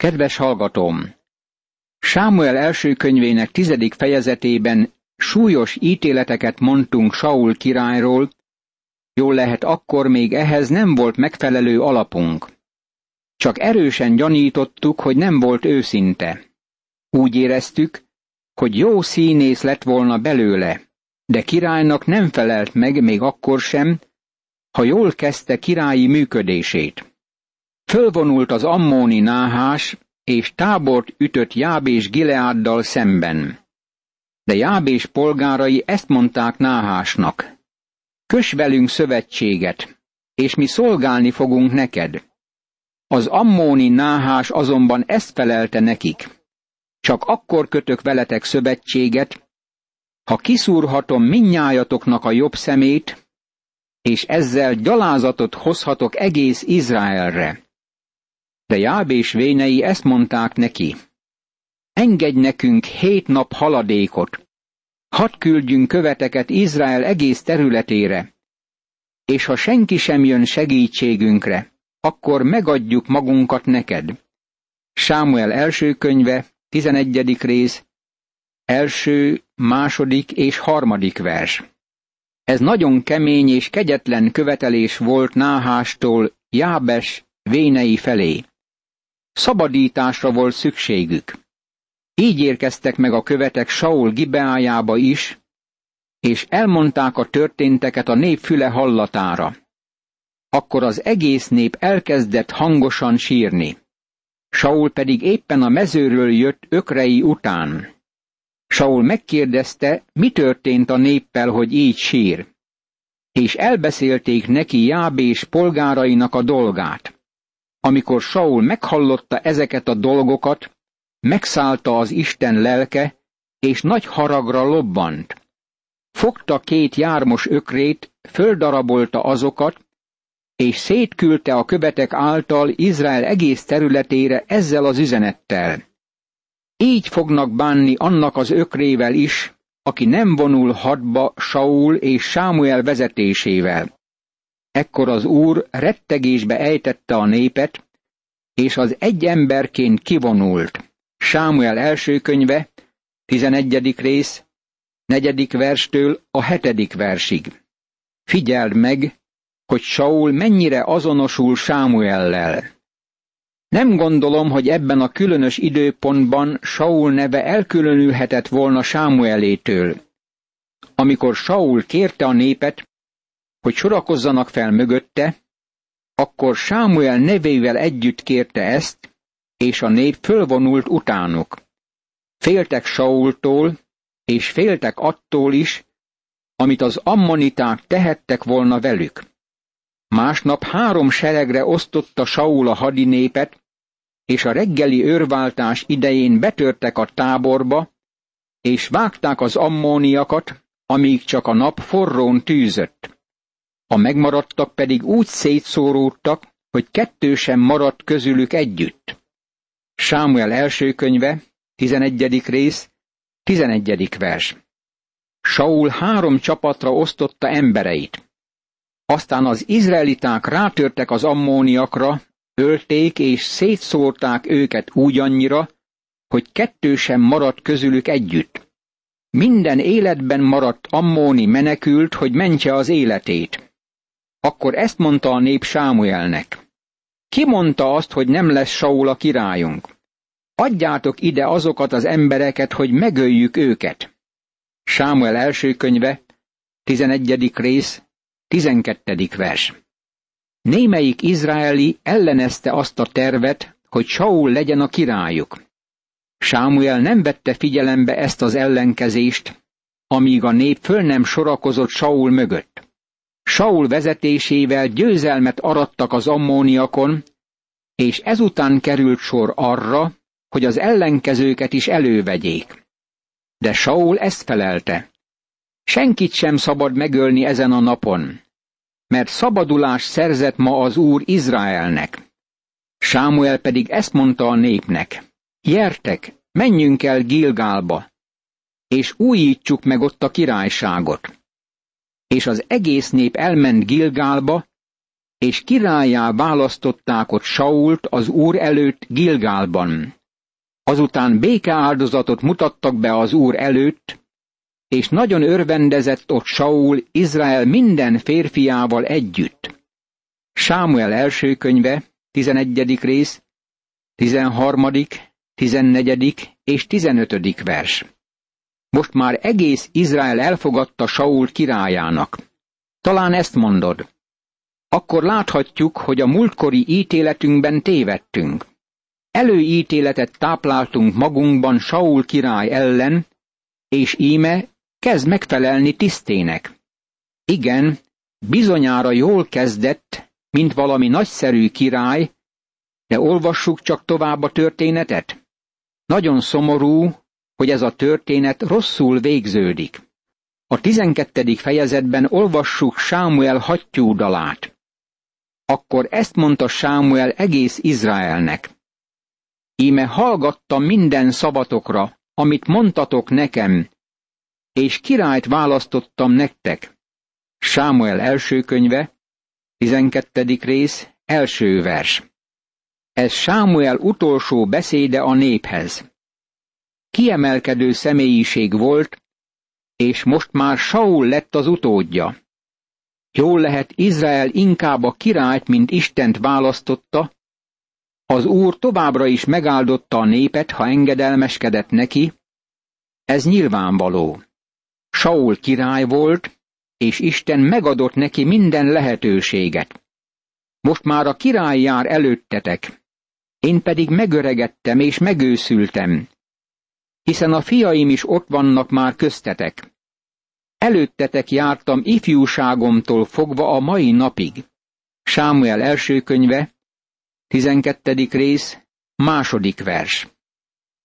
Kedves hallgatóm! Sámuel első könyvének tizedik fejezetében súlyos ítéleteket mondtunk Saul királyról, jól lehet akkor még ehhez nem volt megfelelő alapunk. Csak erősen gyanítottuk, hogy nem volt őszinte. Úgy éreztük, hogy jó színész lett volna belőle, de királynak nem felelt meg még akkor sem, ha jól kezdte királyi működését. Fölvonult az ammóni náhás, és tábort ütött Jábés Gileáddal szemben. De Jábés polgárai ezt mondták Náhásnak. Kös velünk szövetséget, és mi szolgálni fogunk neked. Az ammóni Náhás azonban ezt felelte nekik. Csak akkor kötök veletek szövetséget, ha kiszúrhatom minnyájatoknak a jobb szemét, és ezzel gyalázatot hozhatok egész Izraelre. De Jábés vénei ezt mondták neki. Engedj nekünk hét nap haladékot. Hadd küldjünk követeket Izrael egész területére. És ha senki sem jön segítségünkre, akkor megadjuk magunkat neked. Sámuel első könyve, 11. rész, első, második és harmadik vers. Ez nagyon kemény és kegyetlen követelés volt Náhástól Jábes vénei felé. Szabadításra volt szükségük. Így érkeztek meg a követek Saul Gibeájába is, és elmondták a történteket a nép füle hallatára. Akkor az egész nép elkezdett hangosan sírni. Saul pedig éppen a mezőről jött ökrei után. Saul megkérdezte, mi történt a néppel, hogy így sír. És elbeszélték neki Jábés polgárainak a dolgát. Amikor Saul meghallotta ezeket a dolgokat, megszállta az Isten lelke, és nagy haragra lobbant. Fogta két jármos ökrét, földarabolta azokat, és szétküldte a követek által Izrael egész területére ezzel az üzenettel. Így fognak bánni annak az ökrével is, aki nem vonul hadba Saul és Sámuel vezetésével. Ekkor az úr rettegésbe ejtette a népet, és az egy emberként kivonult. Sámuel első könyve, 11. rész, negyedik verstől a hetedik versig. Figyeld meg, hogy Saul mennyire azonosul Sámuellel. Nem gondolom, hogy ebben a különös időpontban Saul neve elkülönülhetett volna Sámuelétől. Amikor Saul kérte a népet, hogy sorakozzanak fel mögötte, akkor Sámuel nevével együtt kérte ezt, és a nép fölvonult utánuk. Féltek Saultól, és féltek attól is, amit az ammoniták tehettek volna velük. Másnap három seregre osztotta Saul a hadinépet, és a reggeli őrváltás idején betörtek a táborba, és vágták az ammóniakat, amíg csak a nap forrón tűzött. A megmaradtak pedig úgy szétszóródtak, hogy kettő sem maradt közülük együtt. Sámuel első könyve, 11. rész, 11. vers. Saul három csapatra osztotta embereit. Aztán az izraeliták rátörtek az ammóniakra, ölték és szétszórták őket úgy annyira, hogy kettő sem maradt közülük együtt. Minden életben maradt ammóni menekült, hogy mentse az életét. Akkor ezt mondta a nép Sámuelnek. Ki mondta azt, hogy nem lesz Saul a királyunk? Adjátok ide azokat az embereket, hogy megöljük őket. Sámuel első könyve, 11. rész, 12. vers. Némelyik izraeli ellenezte azt a tervet, hogy Saul legyen a királyuk. Sámuel nem vette figyelembe ezt az ellenkezést, amíg a nép föl nem sorakozott Saul mögött. Saul vezetésével győzelmet arattak az ammóniakon, és ezután került sor arra, hogy az ellenkezőket is elővegyék. De Saul ezt felelte. Senkit sem szabad megölni ezen a napon, mert szabadulás szerzett ma az Úr Izraelnek. Sámuel pedig ezt mondta a népnek. Jertek, menjünk el Gilgálba, és újítsuk meg ott a királyságot. És az egész nép elment Gilgálba, és királyá választották ott Sault az úr előtt Gilgálban. Azután békeáldozatot mutattak be az úr előtt, és nagyon örvendezett ott Saul Izrael minden férfiával együtt. Sámuel első könyve, 11. rész, 13., 14. és 15. vers. Most már egész Izrael elfogadta Saul királyának. Talán ezt mondod. Akkor láthatjuk, hogy a múltkori ítéletünkben tévedtünk. Előítéletet tápláltunk magunkban Saul király ellen, és íme kezd megfelelni tisztének. Igen, bizonyára jól kezdett, mint valami nagyszerű király, de olvassuk csak tovább a történetet. Nagyon szomorú, hogy ez a történet rosszul végződik. A tizenkettedik fejezetben olvassuk Sámuel hattyú dalát. Akkor ezt mondta Sámuel egész Izraelnek. Íme hallgattam minden szabatokra, amit mondtatok nekem, és királyt választottam nektek. Sámuel első könyve, 12. rész, első vers. Ez Sámuel utolsó beszéde a néphez. Kiemelkedő személyiség volt, és most már Saul lett az utódja. Jól lehet Izrael inkább a királyt, mint Istent választotta, az Úr továbbra is megáldotta a népet, ha engedelmeskedett neki, ez nyilvánvaló. Saul király volt, és Isten megadott neki minden lehetőséget. Most már a király jár előttetek, én pedig megöregettem és megőszültem, hiszen a fiaim is ott vannak már köztetek. Előttetek jártam ifjúságomtól fogva a mai napig. Sámuel első könyve, 12. rész, második vers.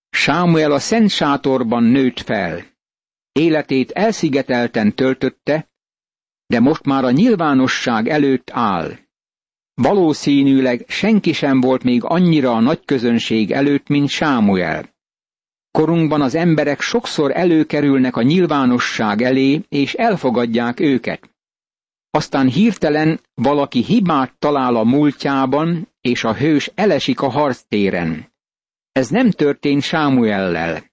Sámuel a szent sátorban nőtt fel. Életét elszigetelten töltötte, de most már a nyilvánosság előtt áll. Valószínűleg senki sem volt még annyira a nagy közönség előtt, mint Sámuel. Korunkban az emberek sokszor előkerülnek a nyilvánosság elé, és elfogadják őket. Aztán hirtelen valaki hibát talál a múltjában, és a hős elesik a harctéren. Ez nem történt Sámuellel.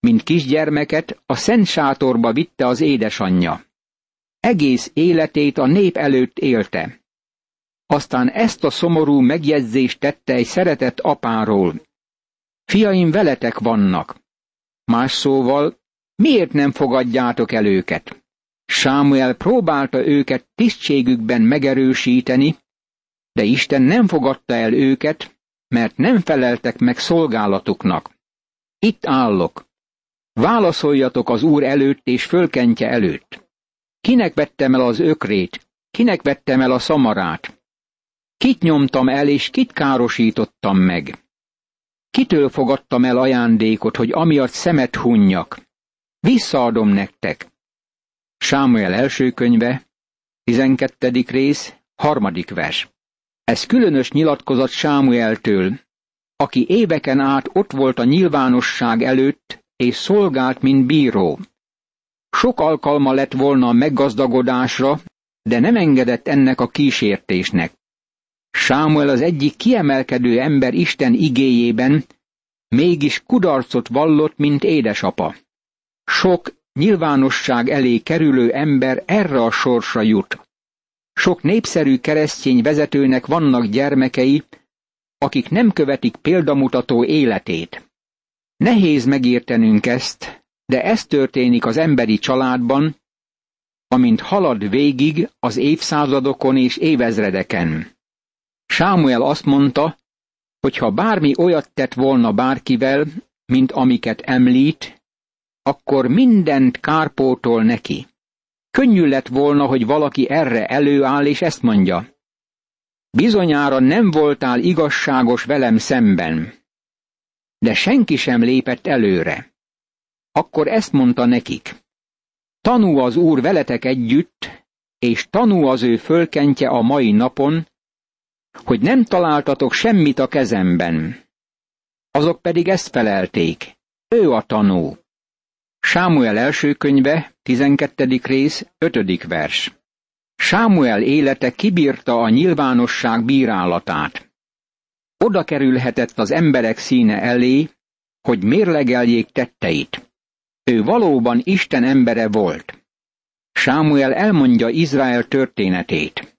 Mint kisgyermeket a szent sátorba vitte az édesanyja. Egész életét a nép előtt élte. Aztán ezt a szomorú megjegyzést tette egy szeretett apáról. Fiaim veletek vannak. Más szóval, miért nem fogadjátok el őket? Sámuel próbálta őket tisztségükben megerősíteni, de Isten nem fogadta el őket, mert nem feleltek meg szolgálatuknak. Itt állok. Válaszoljatok az Úr előtt és fölkentje előtt. Kinek vettem el az ökrét? Kinek vettem el a szamarát? Kit nyomtam el és kit károsítottam meg? Kitől fogadtam el ajándékot, hogy amiatt szemet hunnyak? Visszaadom nektek. Sámuel első könyve, 12. rész, harmadik vers. Ez különös nyilatkozat Sámueltől, aki éveken át ott volt a nyilvánosság előtt, és szolgált, mint bíró. Sok alkalma lett volna a meggazdagodásra, de nem engedett ennek a kísértésnek. Sámuel az egyik kiemelkedő ember Isten igéjében, mégis kudarcot vallott, mint édesapa. Sok nyilvánosság elé kerülő ember erre a sorsra jut. Sok népszerű keresztény vezetőnek vannak gyermekei, akik nem követik példamutató életét. Nehéz megértenünk ezt, de ez történik az emberi családban, amint halad végig az évszázadokon és évezredeken. Sámuel azt mondta, hogy ha bármi olyat tett volna bárkivel, mint amiket említ, akkor mindent kárpótol neki. Könnyű lett volna, hogy valaki erre előáll és ezt mondja. Bizonyára nem voltál igazságos velem szemben. De senki sem lépett előre. Akkor ezt mondta nekik. Tanú az Úr veletek együtt, és tanú az ő fölkentje a mai napon, hogy nem találtatok semmit a kezemben. Azok pedig ezt felelték. Ő a tanú. Sámuel első könyve, 12. rész, 5. vers. Sámuel élete kibírta a nyilvánosság bírálatát. Oda kerülhetett az emberek színe elé, hogy mérlegeljék tetteit. Ő valóban Isten embere volt. Sámuel elmondja Izrael történetét.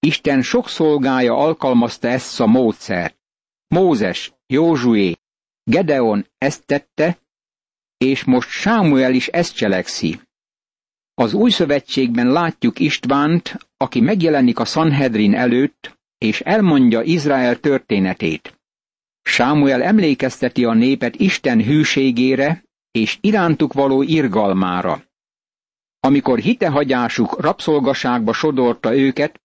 Isten sok szolgája alkalmazta ezt a módszert. Mózes, Józsué, Gedeon ezt tette, és most Sámuel is ezt cselekszi. Az új szövetségben látjuk Istvánt, aki megjelenik a Sanhedrin előtt, és elmondja Izrael történetét. Sámuel emlékezteti a népet Isten hűségére és irántuk való irgalmára. Amikor hitehagyásuk rabszolgaságba sodorta őket,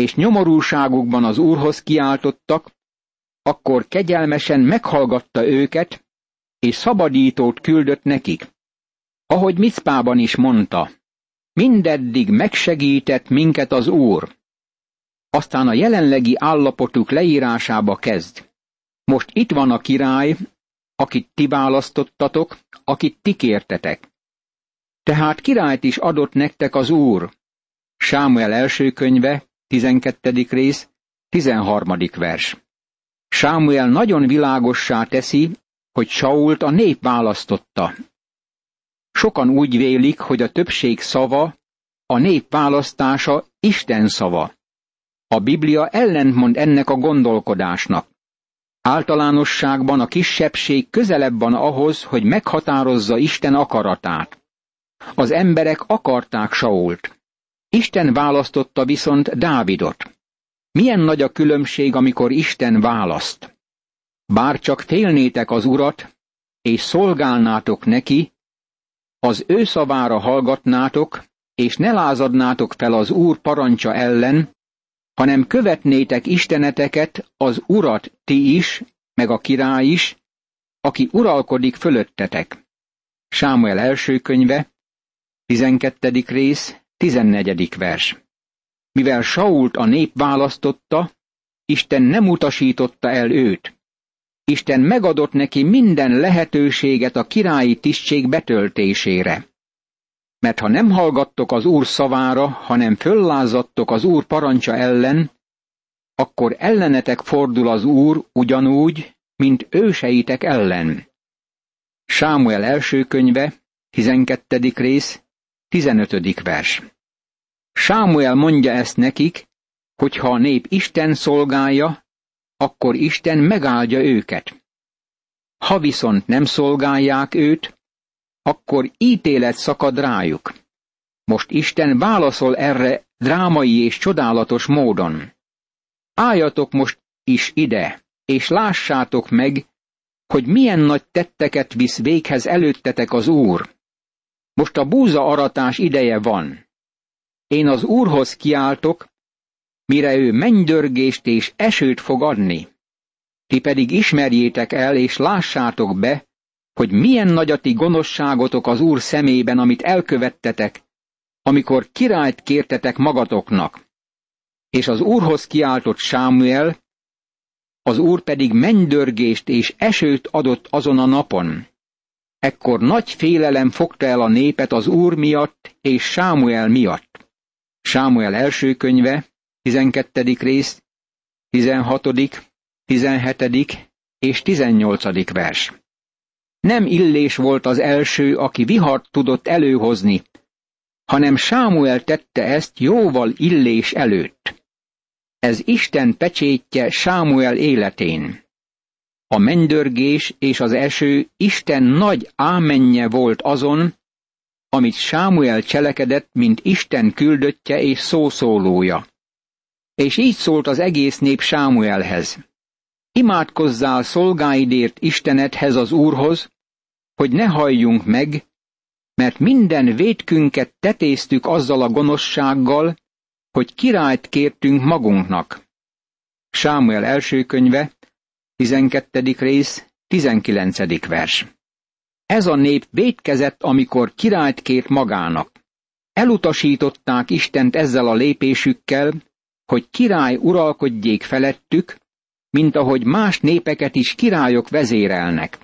és nyomorúságukban az Úrhoz kiáltottak, akkor kegyelmesen meghallgatta őket, és szabadítót küldött nekik. Ahogy Micpában is mondta, mindeddig megsegített minket az Úr. Aztán a jelenlegi állapotuk leírásába kezd. Most itt van a király, akit ti választottatok, akit ti kértetek. Tehát királyt is adott nektek az Úr. Sámuel első könyve, 12. rész, 13. vers. Sámuel nagyon világossá teszi, hogy Sault a nép választotta. Sokan úgy vélik, hogy a többség szava, a nép választása Isten szava. A Biblia ellentmond ennek a gondolkodásnak. Általánosságban a kisebbség közelebb van ahhoz, hogy meghatározza Isten akaratát. Az emberek akarták Sault. Isten választotta viszont Dávidot. Milyen nagy a különbség, amikor Isten választ. Bár csak félnétek az urat, és szolgálnátok neki, az ő szavára hallgatnátok, és ne lázadnátok fel az úr parancsa ellen, hanem követnétek isteneteket, az urat ti is, meg a király is, aki uralkodik fölöttetek. Sámuel első könyve, 12. rész, 14. vers. Mivel Sault a nép választotta, Isten nem utasította el őt. Isten megadott neki minden lehetőséget a királyi tisztség betöltésére. Mert ha nem hallgattok az Úr szavára, hanem föllázadtok az Úr parancsa ellen, akkor ellenetek fordul az Úr ugyanúgy, mint őseitek ellen. Sámuel első könyve, 12. rész, 15. vers. Sámuel mondja ezt nekik, hogy ha a nép Isten szolgálja, akkor Isten megáldja őket. Ha viszont nem szolgálják őt, akkor ítélet szakad rájuk. Most Isten válaszol erre drámai és csodálatos módon. Álljatok most is ide, és lássátok meg, hogy milyen nagy tetteket visz véghez előttetek az Úr. Most a búza aratás ideje van. Én az Úrhoz kiáltok, mire ő mennydörgést és esőt fog adni. Ti pedig ismerjétek el és lássátok be, hogy milyen nagy a ti gonoszságotok az Úr szemében, amit elkövettetek, amikor királyt kértetek magatoknak. És az Úrhoz kiáltott Sámuel, az Úr pedig mennydörgést és esőt adott azon a napon. Ekkor nagy félelem fogta el a népet az Úr miatt és Sámuel miatt. Sámuel első könyve, 12. rész, 16., 17. és 18. vers. Nem Illés volt az első, aki vihart tudott előhozni, hanem Sámuel tette ezt jóval Illés előtt. Ez Isten pecsétje Sámuel életén. A mennydörgés és az eső Isten nagy ámenje volt azon, amit Sámuel cselekedett, mint Isten küldöttje és szószólója. És így szólt az egész nép Sámuelhez. Imádkozzál szolgáidért Istenethez az Úrhoz, hogy ne halljunk meg, mert minden vétkünket tetéztük azzal a gonoszsággal, hogy királyt kértünk magunknak. Sámuel első könyve, 12. rész, 19. vers. Ez a nép védkezett, amikor királyt kért magának. Elutasították Istent ezzel a lépésükkel, hogy király uralkodjék felettük, mint ahogy más népeket is királyok vezérelnek.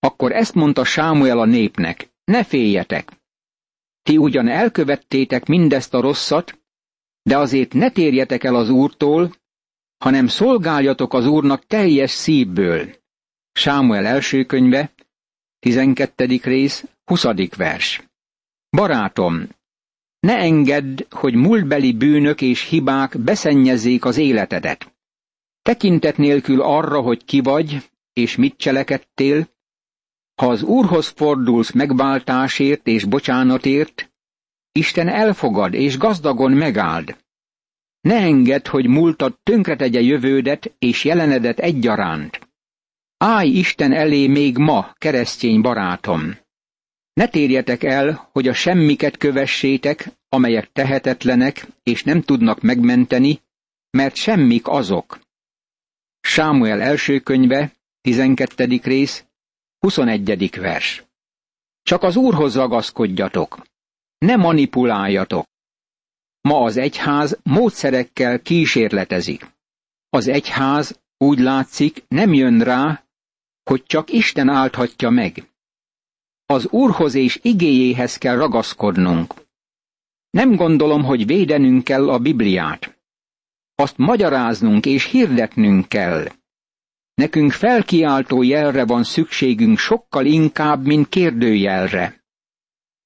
Akkor ezt mondta Sámuel a népnek, ne féljetek! Ti ugyan elkövettétek mindezt a rosszat, De azért ne térjetek el az Úrtól, hanem szolgáljatok az Úrnak teljes szívből. Sámuel első könyve, 12. rész, 20. vers. Barátom, ne engedd, hogy múltbeli bűnök és hibák beszennyezzék az életedet. Tekintet nélkül arra, hogy ki vagy, és mit cselekedtél, ha az Úrhoz fordulsz megváltásért és bocsánatért, Isten elfogad és gazdagon megáld. Ne engedd, hogy múltad tönkretegye jövődet és jelenedet egyaránt. Állj Isten elé még ma, keresztény barátom! Ne térjetek el, hogy a semmiket kövessétek, amelyek tehetetlenek és nem tudnak megmenteni, mert semmik azok. Sámuel első könyve, 12. rész, 21. vers. Csak az Úrhoz ragaszkodjatok, ne manipuláljatok. Ma az egyház módszerekkel kísérletezik. Az egyház úgy látszik nem jön rá, hogy csak Isten álthatja meg. Az Úrhoz és igéjéhez kell ragaszkodnunk. Nem gondolom, hogy védenünk kell a Bibliát. Azt magyaráznunk és hirdetnünk kell. Nekünk felkiáltó jelre van szükségünk sokkal inkább, mint kérdőjelre.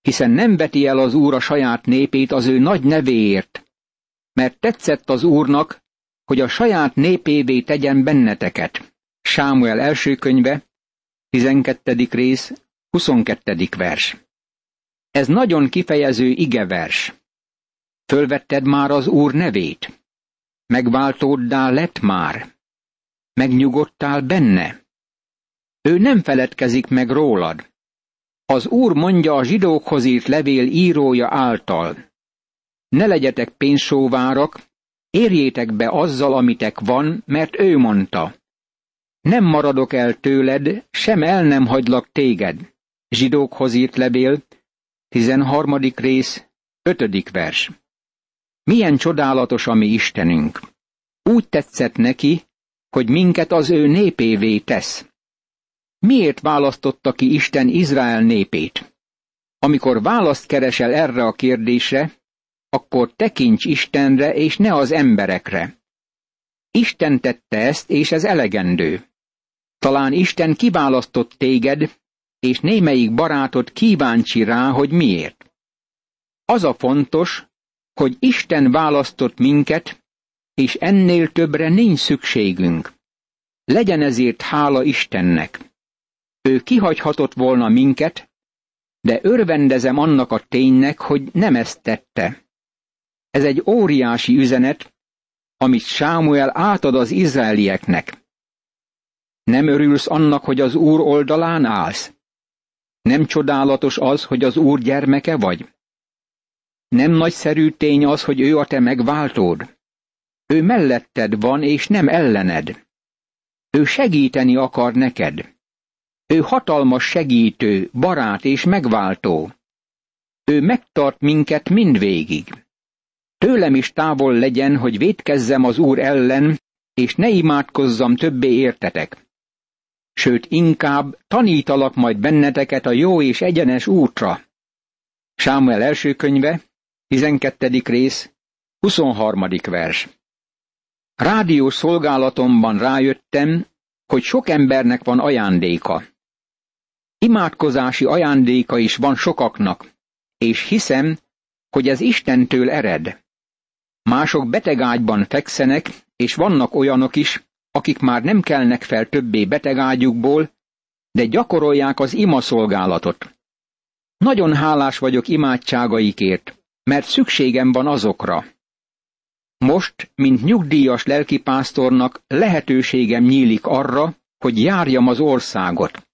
Hiszen nem veti el az Úr a saját népét az ő nagy nevéért, mert tetszett az Úrnak, hogy a saját népévé tegyen benneteket. Sámuel első könyve, 12. rész, 22. vers. Ez nagyon kifejező igevers. Fölvetted már az Úr nevét? Megváltóddá lett már? Megnyugodtál benne? Ő nem feledkezik meg rólad. Az Úr mondja a zsidókhoz írt levél írója által. Ne legyetek pénzsóvárak, érjétek be azzal, amitek van, mert ő mondta. Nem maradok el tőled, sem el nem hagylak téged. Zsidókhoz írt levél, 13. rész, 5. vers. Milyen csodálatos a mi Istenünk! Úgy tetszett neki, hogy minket az ő népévé tesz. Miért választotta ki Isten Izrael népét? Amikor választ keresel erre a kérdésre, akkor tekints Istenre és ne az emberekre. Isten tette ezt, és ez elegendő. Talán Isten kiválasztott téged, és némelyik barátod kíváncsi rá, hogy miért. Az a fontos, hogy Isten választott minket, és ennél többre nincs szükségünk. Legyen ezért hála Istennek. Ő kihagyhatott volna minket, de örvendezem annak a ténynek, hogy nem ezt tette. Ez egy óriási üzenet, amit Sámuel átad az izraelieknek. Nem örülsz annak, hogy az Úr oldalán állsz? Nem csodálatos az, hogy az Úr gyermeke vagy? Nem nagyszerű tény az, hogy ő a te megváltód? Ő melletted van, és nem ellened. Ő segíteni akar neked. Ő hatalmas segítő, barát és megváltó. Ő megtart minket mindvégig. Tőlem is távol legyen, hogy védkezzem az Úr ellen, és ne imádkozzam többé értetek sőt inkább tanítalak majd benneteket a jó és egyenes útra. Sámuel első könyve, 12. rész, 23. vers. Rádiós szolgálatomban rájöttem, hogy sok embernek van ajándéka. Imádkozási ajándéka is van sokaknak, és hiszem, hogy ez Istentől ered. Mások betegágyban fekszenek, és vannak olyanok is, akik már nem kelnek fel többé betegágyukból, de gyakorolják az ima szolgálatot. Nagyon hálás vagyok imádságaikért, mert szükségem van azokra. Most, mint nyugdíjas lelkipásztornak lehetőségem nyílik arra, hogy járjam az országot.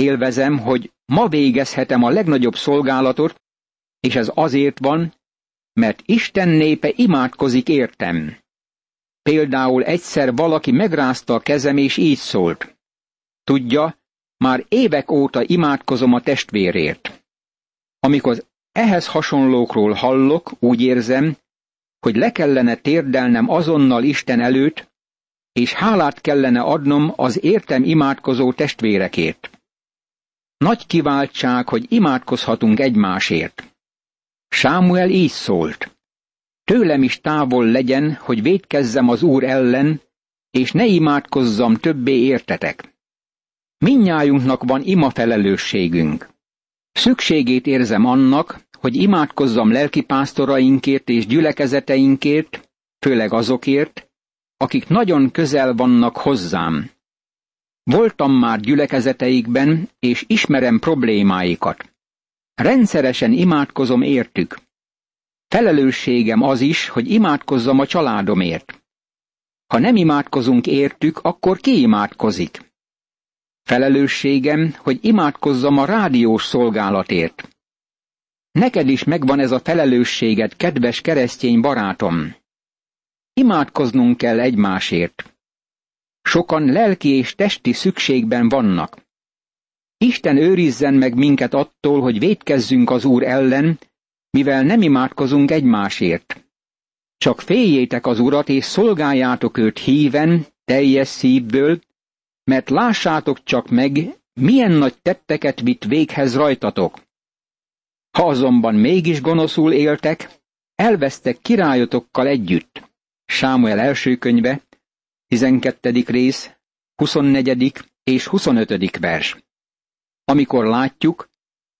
Élvezem, hogy ma végezhetem a legnagyobb szolgálatot, és ez azért van, mert Isten népe imádkozik értem. Például egyszer valaki megrázta a kezem, és így szólt. Tudja, már évek óta imádkozom a testvérért. Amikor ehhez hasonlókról hallok, úgy érzem, hogy le kellene térdelnem azonnal Isten előtt, és hálát kellene adnom az értem imádkozó testvérekért. Nagy kiváltság, hogy imádkozhatunk egymásért. Sámuel így szólt. tőlem is távol legyen, hogy védkezzem az Úr ellen, és ne imádkozzam többé értetek. Minnyájunknak van ima felelősségünk. Szükségét érzem annak, hogy imádkozzam lelkipásztorainkért és gyülekezeteinkért, főleg azokért, akik nagyon közel vannak hozzám. Voltam már gyülekezeteikben, és ismerem problémáikat. Rendszeresen imádkozom értük. Felelősségem az is, hogy imádkozzam a családomért. Ha nem imádkozunk értük, akkor ki imádkozik? Felelősségem, hogy imádkozzam a rádiós szolgálatért. Neked is megvan ez a felelősséged, kedves keresztény barátom. Imádkoznunk kell egymásért. Sokan lelki és testi szükségben vannak. Isten őrizzen meg minket attól, hogy védkezzünk az Úr ellen, mivel nem imádkozunk egymásért. Csak féljétek az Urat, és szolgáljátok őt híven, teljes szívből, mert lássátok csak meg, milyen nagy tetteket vitt véghez rajtatok. Ha azonban mégis gonoszul éltek, elvesztek királyotokkal együtt. Sámuel első könyve, 12. rész, 24. és 25. vers. Amikor látjuk,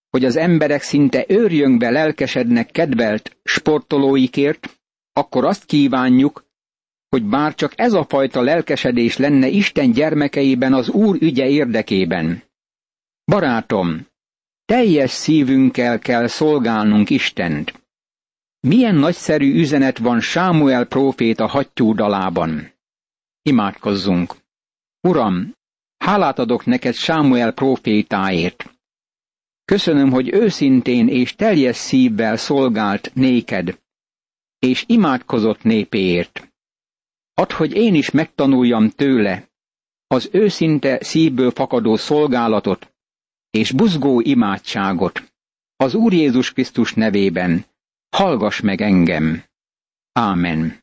hogy az emberek szinte őrjöngbe lelkesednek kedvelt sportolóikért, akkor azt kívánjuk, hogy bár csak ez a fajta lelkesedés lenne Isten gyermekeiben az Úr ügye érdekében. Barátom, teljes szívünkkel kell szolgálnunk Istent. Milyen nagyszerű üzenet van Sámuel próféta hattyú dalában. Imádkozzunk. Uram, hálát adok neked Sámuel prófétáért. Köszönöm, hogy őszintén és teljes szívvel szolgált néked, és imádkozott népéért. Add, hogy én is megtanuljam tőle az őszinte szívből fakadó szolgálatot és buzgó imádságot. Az Úr Jézus Krisztus nevében hallgass meg engem. Ámen.